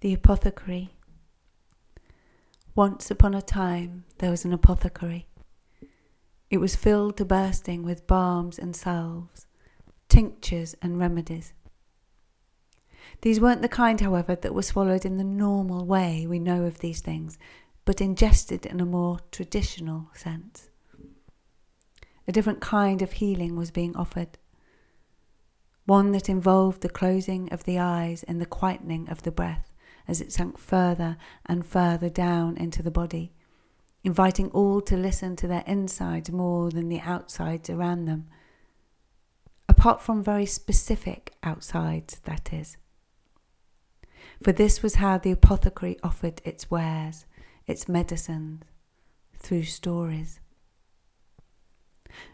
The Apothecary. Once upon a time there was an apothecary. It was filled to bursting with balms and salves, tinctures and remedies. These weren't the kind, however, that were swallowed in the normal way we know of these things, but ingested in a more traditional sense. A different kind of healing was being offered, one that involved the closing of the eyes and the quietening of the breath as it sank further and further down into the body, inviting all to listen to their insides more than the outsides around them. Apart from very specific outsides, that is. For this was how the apothecary offered its wares, its medicines, through stories.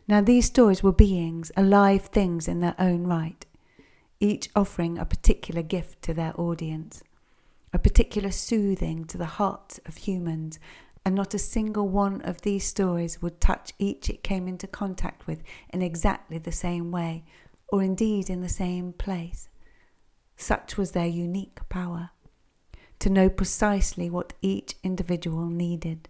Now, these stories were beings, alive things in their own right, each offering a particular gift to their audience a particular soothing to the hearts of humans, and not a single one of these stories would touch each it came into contact with in exactly the same way, or indeed in the same place. Such was their unique power to know precisely what each individual needed.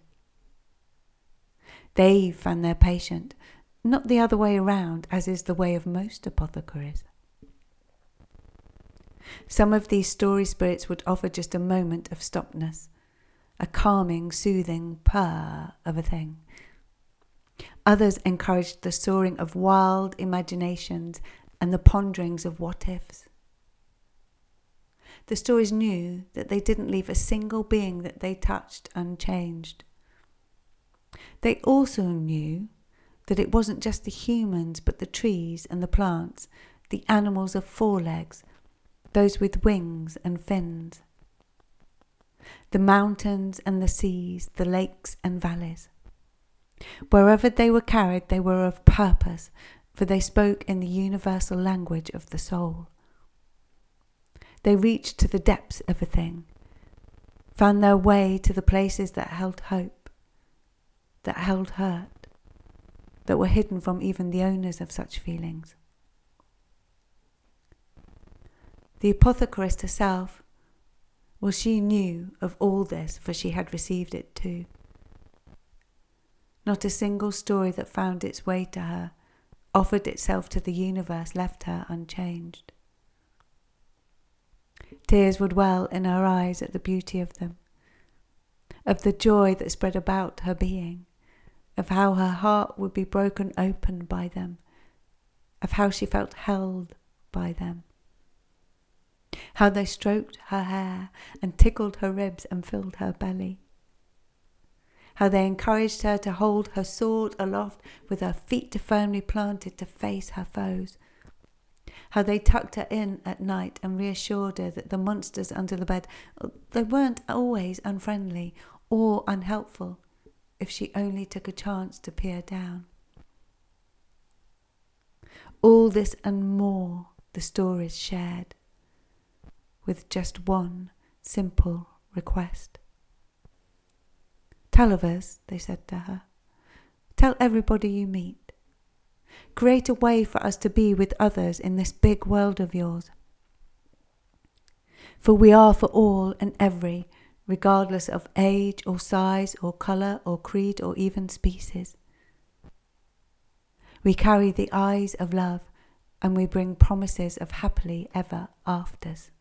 They found their patient, not the other way around, as is the way of most apothecaries. Some of these story spirits would offer just a moment of stopness, a calming, soothing purr of a thing. Others encouraged the soaring of wild imaginations and the ponderings of what ifs. The stories knew that they didn't leave a single being that they touched unchanged. They also knew that it wasn't just the humans, but the trees and the plants, the animals of four legs, those with wings and fins, the mountains and the seas, the lakes and valleys. Wherever they were carried, they were of purpose, for they spoke in the universal language of the soul. They reached to the depths of a thing, found their way to the places that held hope, that held hurt, that were hidden from even the owners of such feelings. The apothecarist herself, well, she knew of all this, for she had received it too. Not a single story that found its way to her, offered itself to the universe, left her unchanged. Tears would well in her eyes at the beauty of them, of the joy that spread about her being, of how her heart would be broken open by them, of how she felt held by them how they stroked her hair and tickled her ribs and filled her belly. How they encouraged her to hold her sword aloft with her feet firmly planted to face her foes. How they tucked her in at night and reassured her that the monsters under the bed, they weren't always unfriendly or unhelpful if she only took a chance to peer down. All this and more the stories shared with just one simple request. Tell us, they said to her. Tell everybody you meet. Create a way for us to be with others in this big world of yours. For we are for all and every, regardless of age or size or colour or creed or even species. We carry the eyes of love and we bring promises of happily ever afters.